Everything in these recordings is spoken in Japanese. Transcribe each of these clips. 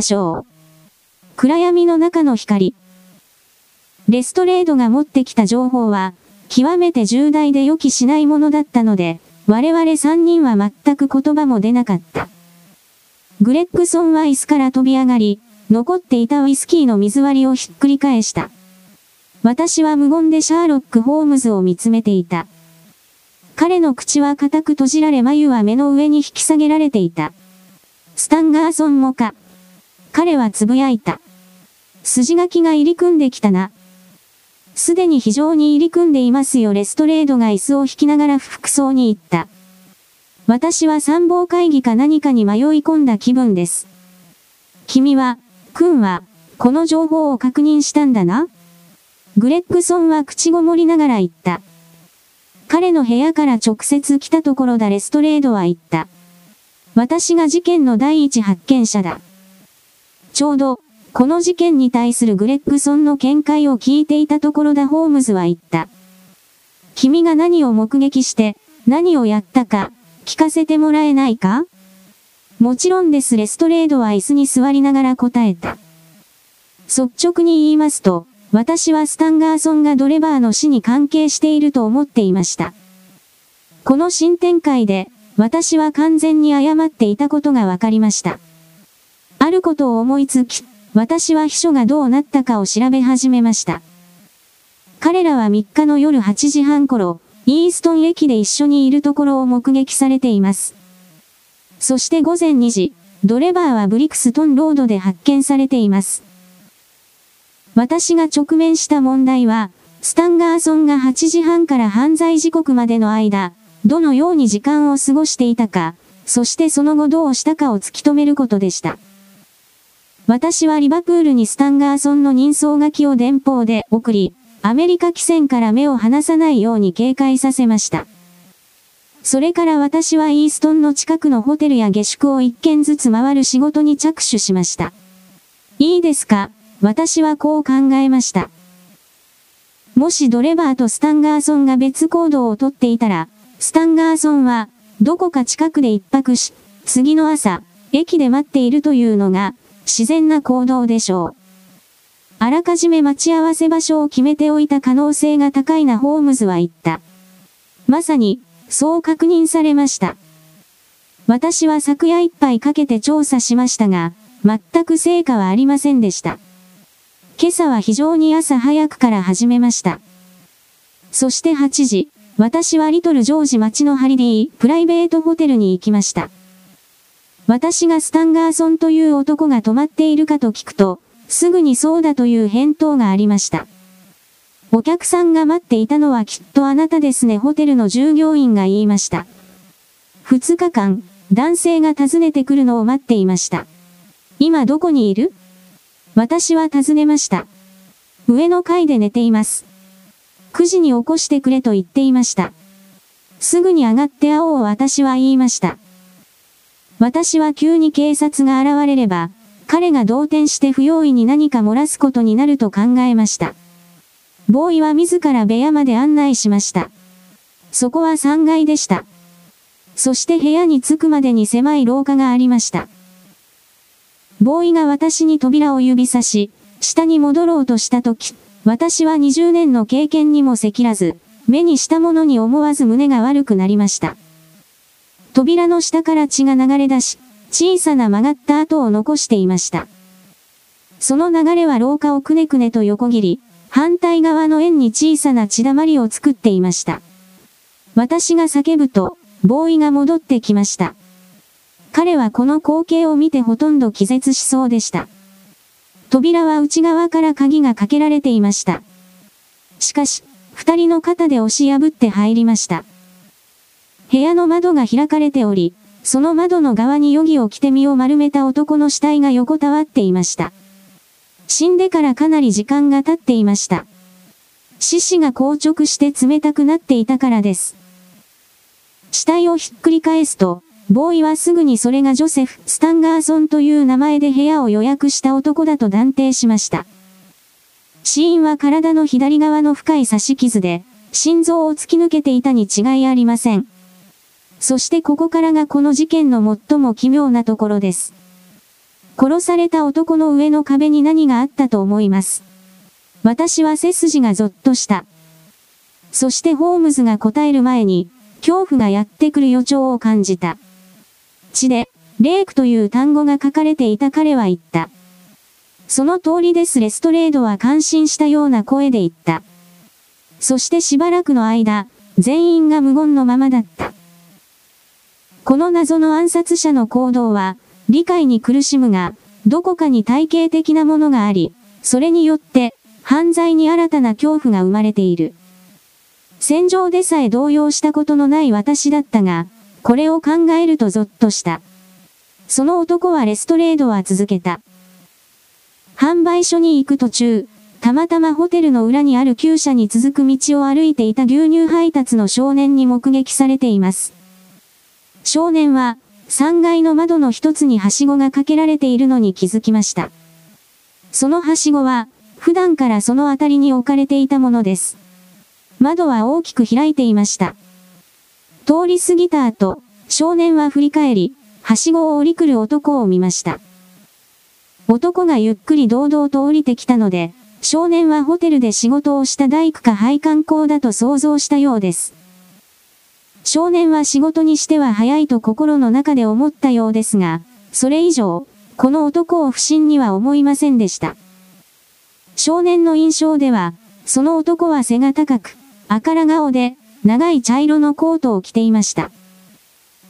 しょう。暗闇の中の光。レストレードが持ってきた情報は、極めて重大で予期しないものだったので、我々三人は全く言葉も出なかった。グレッグソンは椅子から飛び上がり、残っていたウイスキーの水割りをひっくり返した。私は無言でシャーロック・ホームズを見つめていた。彼の口は固く閉じられ眉は目の上に引き下げられていた。スタンガーソンもか。彼はつぶやいた。筋書きが入り組んできたな。すでに非常に入り組んでいますよレストレードが椅子を引きながら服装に行った。私は参謀会議か何かに迷い込んだ気分です。君は、君は、この情報を確認したんだなグレッグソンは口ごもりながら言った。彼の部屋から直接来たところだレストレードは言った。私が事件の第一発見者だ。ちょうど、この事件に対するグレッグソンの見解を聞いていたところだホームズは言った。君が何を目撃して、何をやったか、聞かせてもらえないか？もちろんですレストレードは椅子に座りながら答えた。率直に言いますと、私はスタンガーソンがドレバーの死に関係していると思っていました。この新展開で、私は完全に誤っていたことが分かりました。あることを思いつき、私は秘書がどうなったかを調べ始めました。彼らは3日の夜8時半頃、イーストン駅で一緒にいるところを目撃されています。そして午前2時、ドレバーはブリクストンロードで発見されています。私が直面した問題は、スタンガーソンが8時半から犯罪時刻までの間、どのように時間を過ごしていたか、そしてその後どうしたかを突き止めることでした。私はリバプールにスタンガーソンの人相書きを電報で送り、アメリカ汽船から目を離さないように警戒させました。それから私はイーストンの近くのホテルや下宿を一軒ずつ回る仕事に着手しました。いいですか？私はこう考えました。もしドレバーとスタンガーソンが別行動をとっていたら、スタンガーソンは、どこか近くで一泊し、次の朝、駅で待っているというのが、自然な行動でしょう。あらかじめ待ち合わせ場所を決めておいた可能性が高いなホームズは言った。まさに、そう確認されました。私は昨夜いっぱいかけて調査しましたが、全く成果はありませんでした。今朝は非常に朝早くから始めました。そして8時、私はリトルジョージ町のハリディプライベートホテルに行きました。私がスタンガーソンという男が泊まっているかと聞くと、すぐにそうだという返答がありました。お客さんが待っていたのはきっとあなたですねホテルの従業員が言いました。2日間、男性が訪ねてくるのを待っていました。今どこにいる？私は尋ねました。上の階で寝ています。9時に起こしてくれと言っていました。すぐに上がって会おう私は言いました。私は急に警察が現れれば、彼が動転して不用意に何か漏らすことになると考えました。ボーイは自ら部屋まで案内しました。そこは3階でした。そして部屋に着くまでに狭い廊下がありました。ボーイが私に扉を指さし、下に戻ろうとしたとき、私は20年の経験にも赤らず、目にしたものに思わず胸が悪くなりました。扉の下から血が流れ出し、小さな曲がった跡を残していました。その流れは廊下をくねくねと横切り、反対側の円に小さな血だまりを作っていました。私が叫ぶと、ボーイが戻ってきました。彼はこの光景を見てほとんど気絶しそうでした。扉は内側から鍵がかけられていました。しかし、二人の肩で押し破って入りました。部屋の窓が開かれており、その窓の側に余儀を着て身を丸めた男の死体が横たわっていました。死んでからかなり時間が経っていました。獅子が硬直して冷たくなっていたからです。死体をひっくり返すと、ボーイはすぐにそれがジョセフ・スタンガーソンという名前で部屋を予約した男だと断定しました。死因は体の左側の深い刺し傷で、心臓を突き抜けていたに違いありません。そしてここからがこの事件の最も奇妙なところです。殺された男の上の壁に何があったと思います。私は背筋がゾッとした。そしてホームズが答える前に、恐怖がやってくる予兆を感じた。血で、レイクという単語が書かれていた彼は言った。その通りですレストレードは感心したような声で言った。そしてしばらくの間、全員が無言のままだった。この謎の暗殺者の行動は、理解に苦しむが、どこかに体系的なものがあり、それによって、犯罪に新たな恐怖が生まれている。戦場でさえ動揺したことのない私だったが、これを考えるとゾッとした。その男はレストレードは続けた。販売所に行く途中、たまたまホテルの裏にある厩舎に続く道を歩いていた牛乳配達の少年に目撃されています。少年は、3階の窓の一つにはしごがかけられているのに気づきました。そのはしごは、普段からその辺りに置かれていたものです。窓は大きく開いていました。通り過ぎた後、少年は振り返り、はしごを降り来る男を見ました。男がゆっくり堂々と降りてきたので、少年はホテルで仕事をした大工か配管工だと想像したようです。少年は仕事にしては早いと心の中で思ったようですが、それ以上、この男を不審には思いませんでした。少年の印象では、その男は背が高く、あから顔で、長い茶色のコートを着ていました。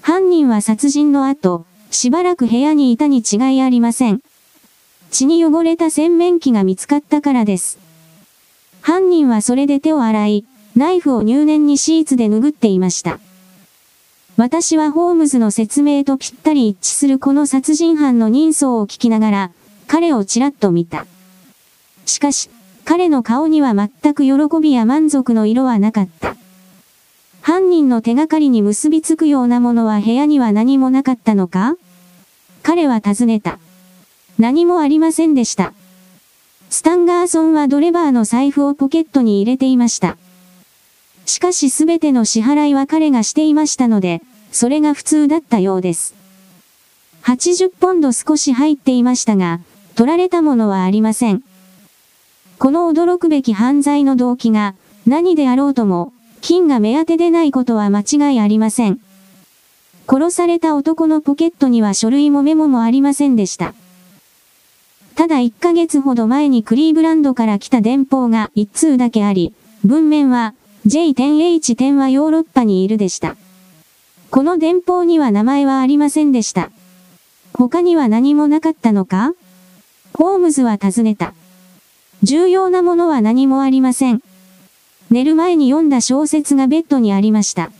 犯人は殺人の後、しばらく部屋にいたに違いありません。血に汚れた洗面器が見つかったからです。犯人はそれで手を洗い、ナイフを入念にシーツで拭っていました。私はホームズの説明とぴったり一致するこの殺人犯の人相を聞きながら、彼をちらっと見た。しかし、彼の顔には全く喜びや満足の色はなかった。犯人の手がかりに結びつくようなものは部屋には何もなかったのか？彼は尋ねた。何もありませんでした。スタンガーソンはドレバーの財布をポケットに入れていました。しかしすべての支払いは彼がしていましたので、それが普通だったようです。80ポンド少し入っていましたが、取られたものはありません。この驚くべき犯罪の動機が、何であろうとも、金が目当てでないことは間違いありません。殺された男のポケットには書類もメモもありませんでした。ただ1ヶ月ほど前にクリーブランドから来た電報が1通だけあり、文面は J10H10 はヨーロッパにいるでした。この電報には名前はありませんでした。他には何もなかったのか？ホームズは尋ねた。重要なものは何もありません。寝る前に読んだ小説がベッドにありました。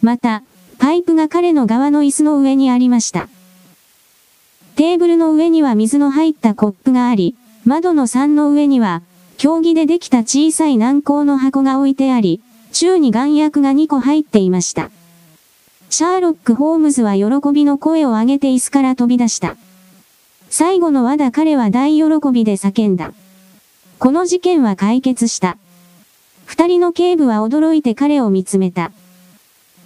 また、パイプが彼の側の椅子の上にありました。テーブルの上には水の入ったコップがあり、窓の3の上には、競技でできた小さい軟膏の箱が置いてあり、宙に眼薬が2個入っていました。シャーロック・ホームズは喜びの声を上げて椅子から飛び出した。最後の輪だ彼は大喜びで叫んだ。この事件は解決した。二人の警部は驚いて彼を見つめた。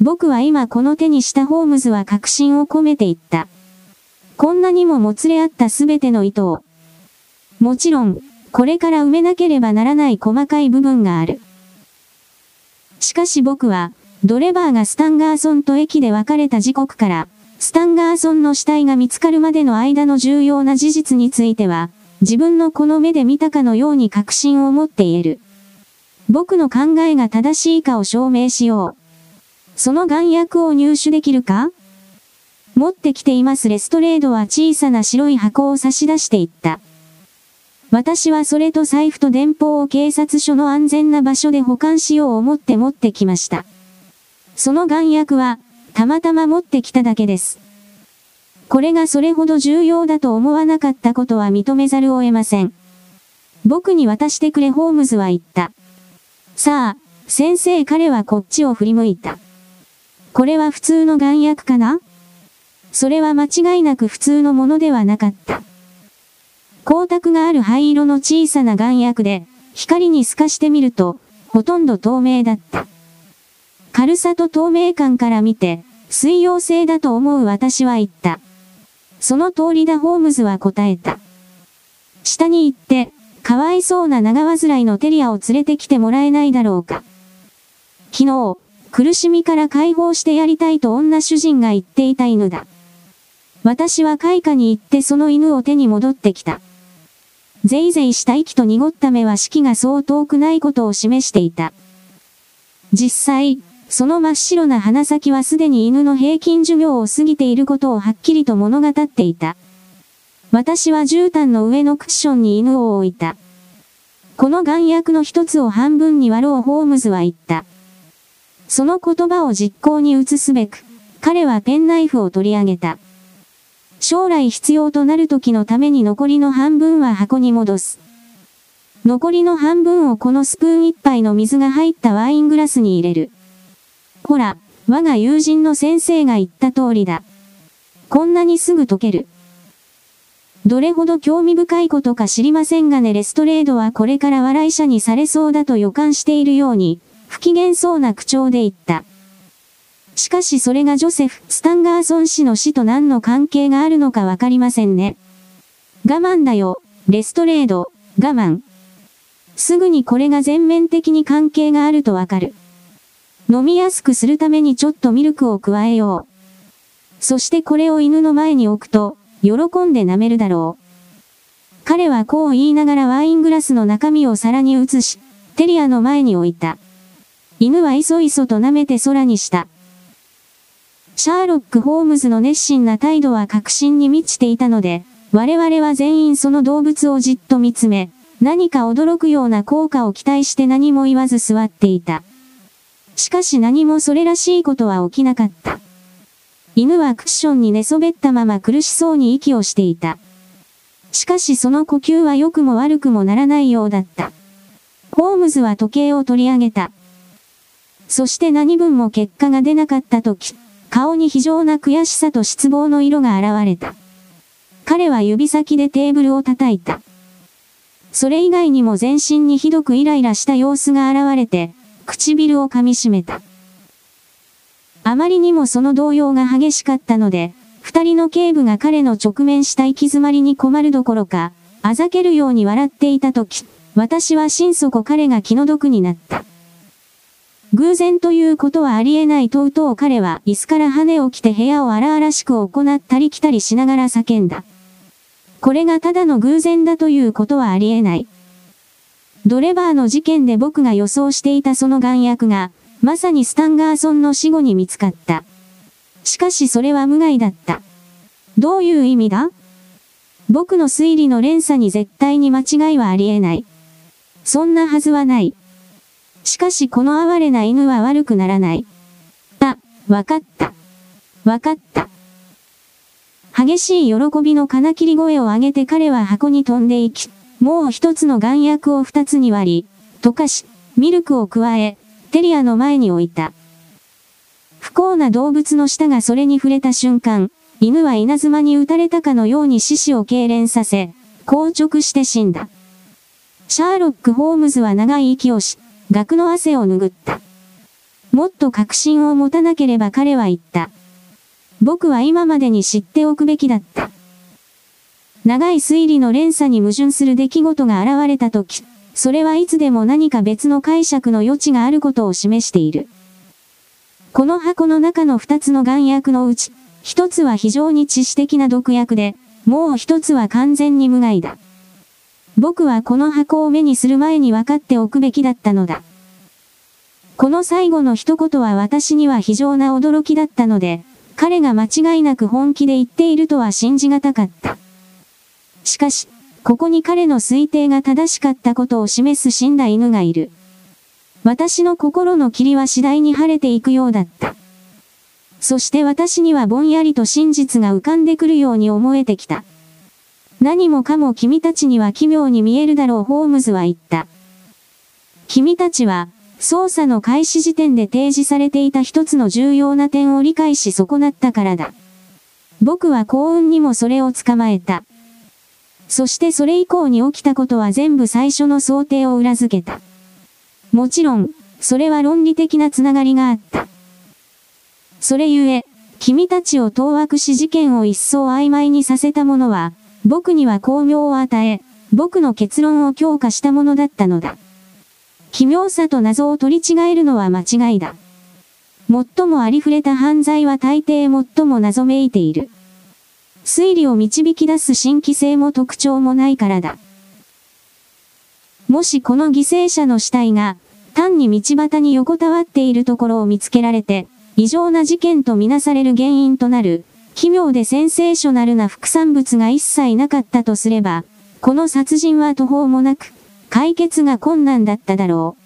僕は今この手にしたホームズは確信を込めて言った。こんなにももつれ合ったすべての糸を。もちろん、これから埋めなければならない細かい部分がある。しかし僕は、ドレバーがスタンガーソンと駅で別れた時刻から、スタンガーソンの死体が見つかるまでの間の重要な事実については、自分のこの目で見たかのように確信を持って言える。僕の考えが正しいかを証明しよう。その眼薬を入手できるか？持ってきていますレストレードは小さな白い箱を差し出していった。私はそれと財布と電報を警察署の安全な場所で保管しよう思って持ってきました。その眼薬は、たまたま持ってきただけです。これがそれほど重要だと思わなかったことは認めざるを得ません。僕に渡してくれホームズは言った。さあ、先生彼はこっちを振り向いた。これは普通の眼薬かな？それは間違いなく普通のものではなかった。光沢がある灰色の小さな眼薬で、光に透かしてみると、ほとんど透明だった。軽さと透明感から見て、水溶性だと思う私は言った。その通りだホームズは答えた。下に行って、かわいそうな長患いのテリアを連れてきてもらえないだろうか。昨日、苦しみから解放してやりたいと女主人が言っていた犬だ。私は開花に行ってその犬を手に戻ってきた。ぜいぜいした息と濁った目は式がそう遠くないことを示していた。実際、その真っ白な鼻先はすでに犬の平均寿命を過ぎていることをはっきりと物語っていた。私は絨毯の上のクッションに犬を置いた。この眼薬の一つを半分に割ろうホームズは言った。その言葉を実行に移すべく、彼はペンナイフを取り上げた。将来必要となる時のために残りの半分は箱に戻す。残りの半分をこのスプーン一杯の水が入ったワイングラスに入れる。ほら、我が友人の先生が言った通りだ。こんなにすぐ溶ける。どれほど興味深いことか知りませんがねレストレードはこれから笑い者にされそうだと予感しているように、不機嫌そうな口調で言った。しかしそれがジョセフ・スタンガーソン氏の死と何の関係があるのかわかりませんね。我慢だよ、レストレード、我慢。すぐにこれが全面的に関係があるとわかる。飲みやすくするためにちょっとミルクを加えよう。そしてこれを犬の前に置くと、喜んで舐めるだろう。彼はこう言いながらワイングラスの中身を皿に移し、テリアの前に置いた。犬はいそいそと舐めて空にした。シャーロック・ホームズの熱心な態度は確信に満ちていたので、我々は全員その動物をじっと見つめ、何か驚くような効果を期待して何も言わず座っていた。しかし何もそれらしいことは起きなかった。犬はクッションに寝そべったまま苦しそうに息をしていた。しかしその呼吸は良くも悪くもならないようだった。ホームズは時計を取り上げた。そして何分も結果が出なかった時、顔に非常な悔しさと失望の色が現れた。彼は指先でテーブルを叩いた。それ以外にも全身にひどくイライラした様子が現れて、唇を噛み締めた。あまりにもその動揺が激しかったので、二人の警部が彼の直面した行き詰まりに困るどころか、あざけるように笑っていたとき、私は心底彼が気の毒になった。偶然ということはありえないとうとう彼は椅子から羽を着て部屋を荒々しく行ったり来たりしながら叫んだ。これがただの偶然だということはありえない。ドレバーの事件で僕が予想していたその眼薬が、まさにスタンガーソンの死後に見つかった。しかしそれは無害だった。どういう意味だ？僕の推理の連鎖に絶対に間違いはありえない。そんなはずはない。しかしこの哀れな犬は悪くならない。あ、わかった。わかった。激しい喜びの金切り声を上げて彼は箱に飛んでいき、もう一つの眼薬を二つに割り、溶かし、ミルクを加え、テリアの前に置いた。不幸な動物の舌がそれに触れた瞬間、犬は稲妻に打たれたかのように獅子を痙攣させ、硬直して死んだ。シャーロック・ホームズは長い息をし、額の汗を拭った。もっと確信を持たなければ彼は言った。僕は今までに知っておくべきだった。長い推理の連鎖に矛盾する出来事が現れたとき、それはいつでも何か別の解釈の余地があることを示している。この箱の中の二つの眼薬のうち、一つは非常に致死的な毒薬で、もう一つは完全に無害だ。僕はこの箱を目にする前に分かっておくべきだったのだ。この最後の一言は私には非常な驚きだったので、彼が間違いなく本気で言っているとは信じがたかった。しかし、ここに彼の推定が正しかったことを示す死んだ犬がいる。私の心の霧は次第に晴れていくようだった。そして私にはぼんやりと真実が浮かんでくるように思えてきた。何もかも君たちには奇妙に見えるだろうホームズは言った。君たちは、捜査の開始時点で提示されていた一つの重要な点を理解し損なったからだ。僕は幸運にもそれを捕まえた。そしてそれ以降に起きたことは全部最初の想定を裏付けた。もちろん、それは論理的なつながりがあった。それゆえ、君たちを当惑し事件を一層曖昧にさせたものは、僕には巧妙を与え、僕の結論を強化したものだったのだ。奇妙さと謎を取り違えるのは間違いだ。最もありふれた犯罪は大抵最も謎めいている。推理を導き出す新規性も特徴もないからだ。もしこの犠牲者の死体が、単に道端に横たわっているところを見つけられて、異常な事件とみなされる原因となる、奇妙でセンセーショナルな副産物が一切なかったとすれば、この殺人は途方もなく、解決が困難だっただろう。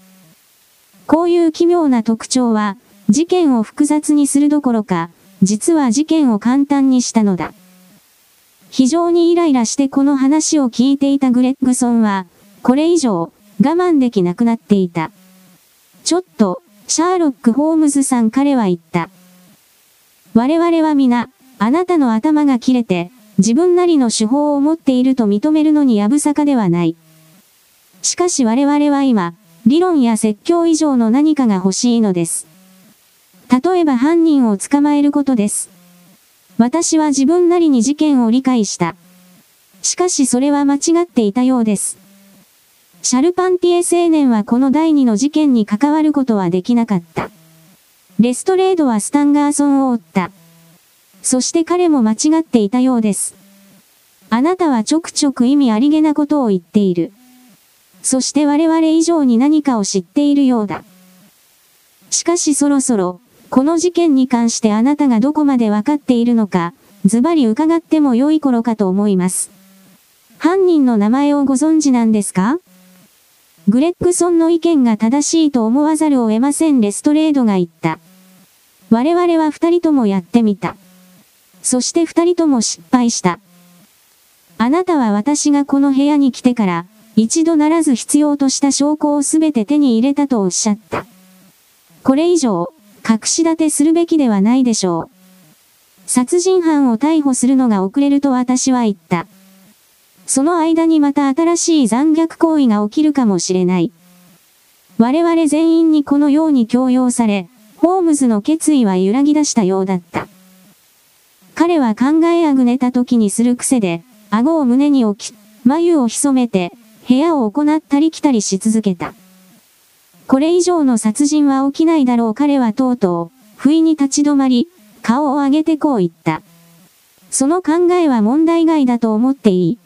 こういう奇妙な特徴は、事件を複雑にするどころか、実は事件を簡単にしたのだ。非常にイライラしてこの話を聞いていたグレッグソンは、これ以上、我慢できなくなっていた。ちょっと、シャーロック・ホームズさん彼は言った。我々は皆、あなたの頭が切れて、自分なりの手法を持っていると認めるのにやぶさかではない。しかし我々は今、理論や説教以上の何かが欲しいのです。例えば犯人を捕まえることです。私は自分なりに事件を理解した。しかしそれは間違っていたようです。シャルパンティエ青年はこの第二の事件に関わることはできなかった。レストレードはスタンガーソンを追った。そして彼も間違っていたようです。あなたはちょくちょく意味ありげなことを言っている。そして我々以上に何かを知っているようだ。しかしそろそろ、この事件に関してあなたがどこまでわかっているのか、ズバリ伺っても良い頃かと思います。犯人の名前をご存知なんですか？グレッグソンの意見が正しいと思わざるを得ませんレストレードが言った。我々は二人ともやってみた。そして二人とも失敗した。あなたは私がこの部屋に来てから、一度ならず必要とした証拠をすべて手に入れたとおっしゃった。これ以上、隠し立てするべきではないでしょう。殺人犯を逮捕するのが遅れると私は言った。その間にまた新しい残虐行為が起きるかもしれない。我々全員にこのように強要され、ホームズの決意は揺らぎ出したようだった。彼は考えあぐねた時にする癖で、顎を胸に置き、眉を潜めて、部屋を行ったり来たりし続けた。これ以上の殺人は起きないだろう彼はとうとう、不意に立ち止まり、顔を上げてこう言った。その考えは問題外だと思っていい。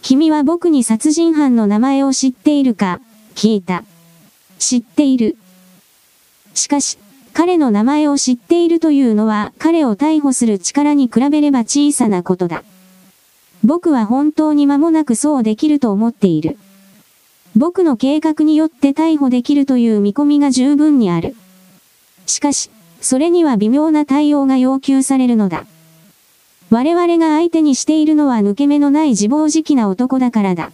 君は僕に殺人犯の名前を知っているか聞いた。知っている。しかし、彼の名前を知っているというのは彼を逮捕する力に比べれば小さなことだ。僕は本当に間もなくそうできると思っている。僕の計画によって逮捕できるという見込みが十分にある。しかし、それには微妙な対応が要求されるのだ。我々が相手にしているのは抜け目のない自暴自棄な男だからだ。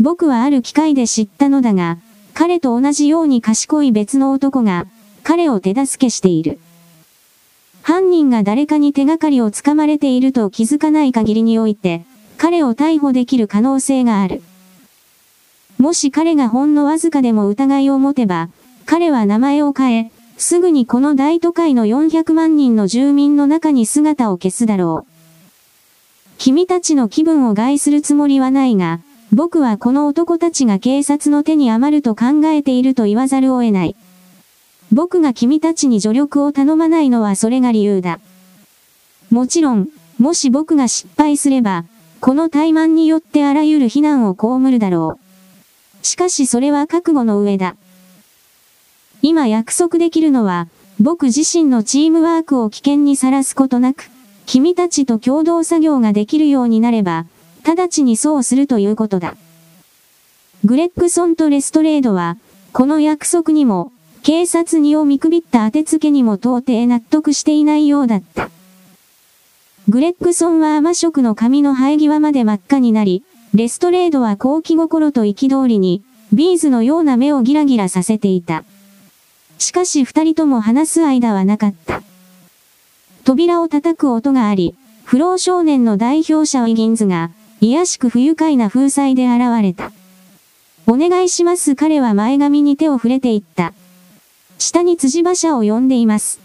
僕はある機会で知ったのだが、彼と同じように賢い別の男が、彼を手助けしている。犯人が誰かに手がかりをつかまれていると気づかない限りにおいて、彼を逮捕できる可能性がある。もし彼がほんのわずかでも疑いを持てば、彼は名前を変え、すぐにこの大都会の400万人の住民の中に姿を消すだろう。君たちの気分を害するつもりはないが、僕はこの男たちが警察の手に余ると考えていると言わざるを得ない。僕が君たちに助力を頼まないのはそれが理由だ。もちろん、もし僕が失敗すれば、この怠慢によってあらゆる非難を被るだろう。しかしそれは覚悟の上だ。今約束できるのは、僕自身のチームワークを危険にさらすことなく、君たちと共同作業ができるようになれば、直ちにそうするということだ。グレッグソンとレストレードは、この約束にも警察にを見くびった当てつけにも到底納得していないようだった。グレッグソンは甘色の髪の生え際まで真っ赤になり、レストレードは好気心と憤りに、ビーズのような目をギラギラさせていた。しかし二人とも話す間はなかった。扉を叩く音があり、不老少年の代表者ウィギンズが、癒しく不愉快な風采で現れた。お願いします彼は前髪に手を触れていった。下に辻馬車を呼んでいます。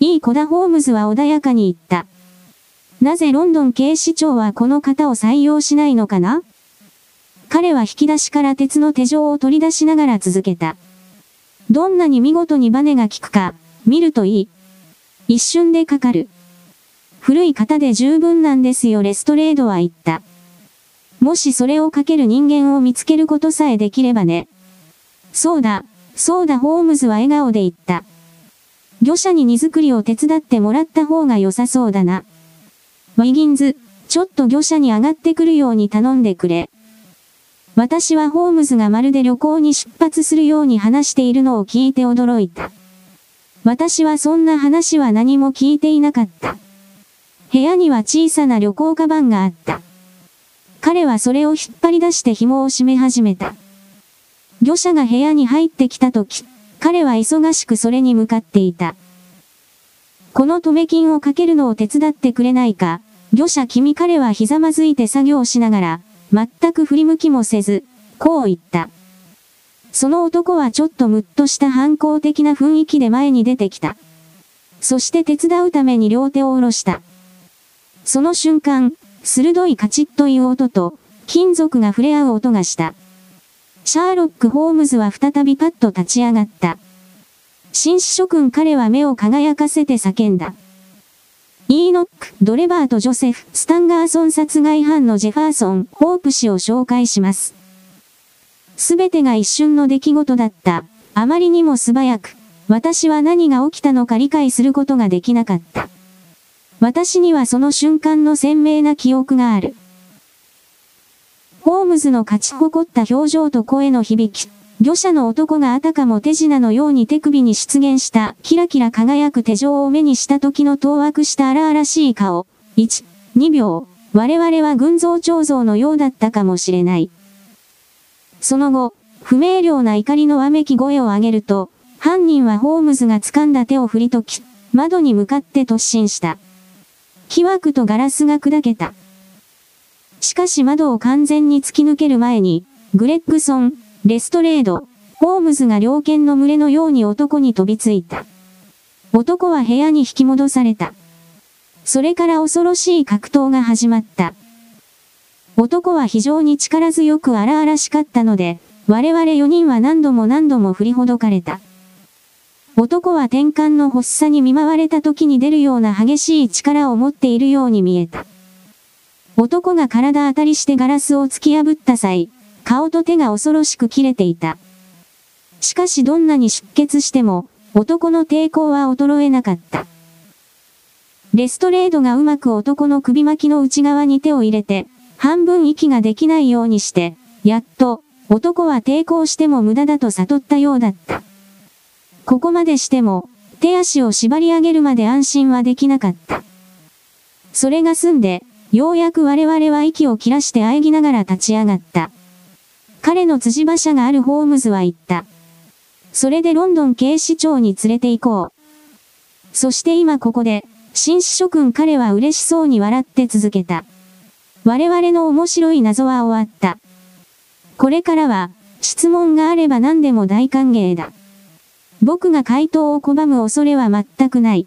いい子だホームズは穏やかに言った。なぜロンドン警視庁はこの方を採用しないのかな？彼は引き出しから鉄の手錠を取り出しながら続けた。どんなに見事にバネが効くか、見るといい。一瞬でかかる。古い型で十分なんですよレストレードは言った。もしそれをかける人間を見つけることさえできればね。そうだ、そうだホームズは笑顔で言った。魚者に荷造りを手伝ってもらった方が良さそうだな。ウィギンズ、ちょっと魚者に上がってくるように頼んでくれ。私はホームズがまるで旅行に出発するように話しているのを聞いて驚いた。私はそんな話は何も聞いていなかった。部屋には小さな旅行カバンがあった。彼はそれを引っ張り出して紐を締め始めた。魚者が部屋に入ってきたとき、彼は忙しくそれに向かっていた。この止め金をかけるのを手伝ってくれないか、魚者君彼はひざまずいて作業しながら、全く振り向きもせず、こう言った。その男はちょっとムッとした反抗的な雰囲気で前に出てきた。そして手伝うために両手を下ろした。その瞬間、鋭いカチッという音と、金属が触れ合う音がした。シャーロック・ホームズは再びパッと立ち上がった。紳士諸君彼は目を輝かせて叫んだ。イーノック、ドレバーとジョセフ、スタンガーソン殺害犯のジェファーソン、ホープ氏を紹介します。すべてが一瞬の出来事だった。あまりにも素早く、私は何が起きたのか理解することができなかった。私にはその瞬間の鮮明な記憶がある。ホームズの勝ち誇った表情と声の響き、魚者の男があたかも手品のように手首に出現したキラキラ輝く手錠を目にした時の当惑した荒々しい顔。1、2秒。我々は群像彫像のようだったかもしれない。その後、不明瞭な怒りのわめき声を上げると、犯人はホームズが掴んだ手を振りとき、窓に向かって突進した。木枠とガラスが砕けた。しかし窓を完全に突き抜ける前に、グレッグソン、レストレード、ホームズが猟犬の群れのように男に飛びついた。男は部屋に引き戻された。それから恐ろしい格闘が始まった。男は非常に力強く荒々しかったので、我々4人は何度も何度も振りほどかれた。男は転換の発作に見舞われた時に出るような激しい力を持っているように見えた。男が体当たりしてガラスを突き破った際、顔と手が恐ろしく切れていた。しかしどんなに出血しても、男の抵抗は衰えなかった。レストレードがうまく男の首巻きの内側に手を入れて、半分息ができないようにして、やっと、男は抵抗しても無駄だと悟ったようだった。ここまでしても、手足を縛り上げるまで安心はできなかった。それが済んで、ようやく我々は息を切らして喘ぎながら立ち上がった。彼の辻馬車があるホームズは言った。それでロンドン警視庁に連れて行こう。そして今ここで、紳士諸君彼は嬉しそうに笑って続けた。我々の面白い謎は終わった。これからは、質問があれば何でも大歓迎だ。僕が回答を拒む恐れは全くない。